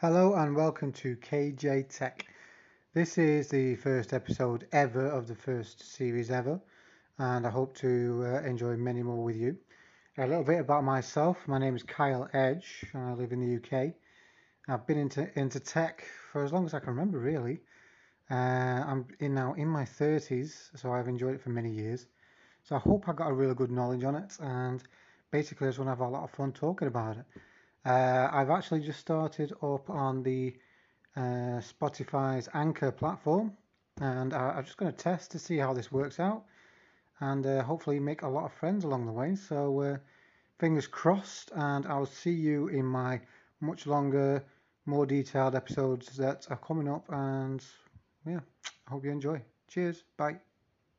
Hello and welcome to KJ Tech. This is the first episode ever of the first series ever, and I hope to uh, enjoy many more with you. A little bit about myself. My name is Kyle Edge, and I live in the UK. I've been into into tech for as long as I can remember, really. Uh, I'm in now in my 30s, so I've enjoyed it for many years. So I hope I got a really good knowledge on it, and basically I just want to have a lot of fun talking about it. Uh, I've actually just started up on the uh, Spotify's Anchor platform, and I, I'm just going to test to see how this works out, and uh, hopefully make a lot of friends along the way. So uh, fingers crossed, and I'll see you in my much longer, more detailed episodes that are coming up, and yeah, I hope you enjoy. Cheers, bye.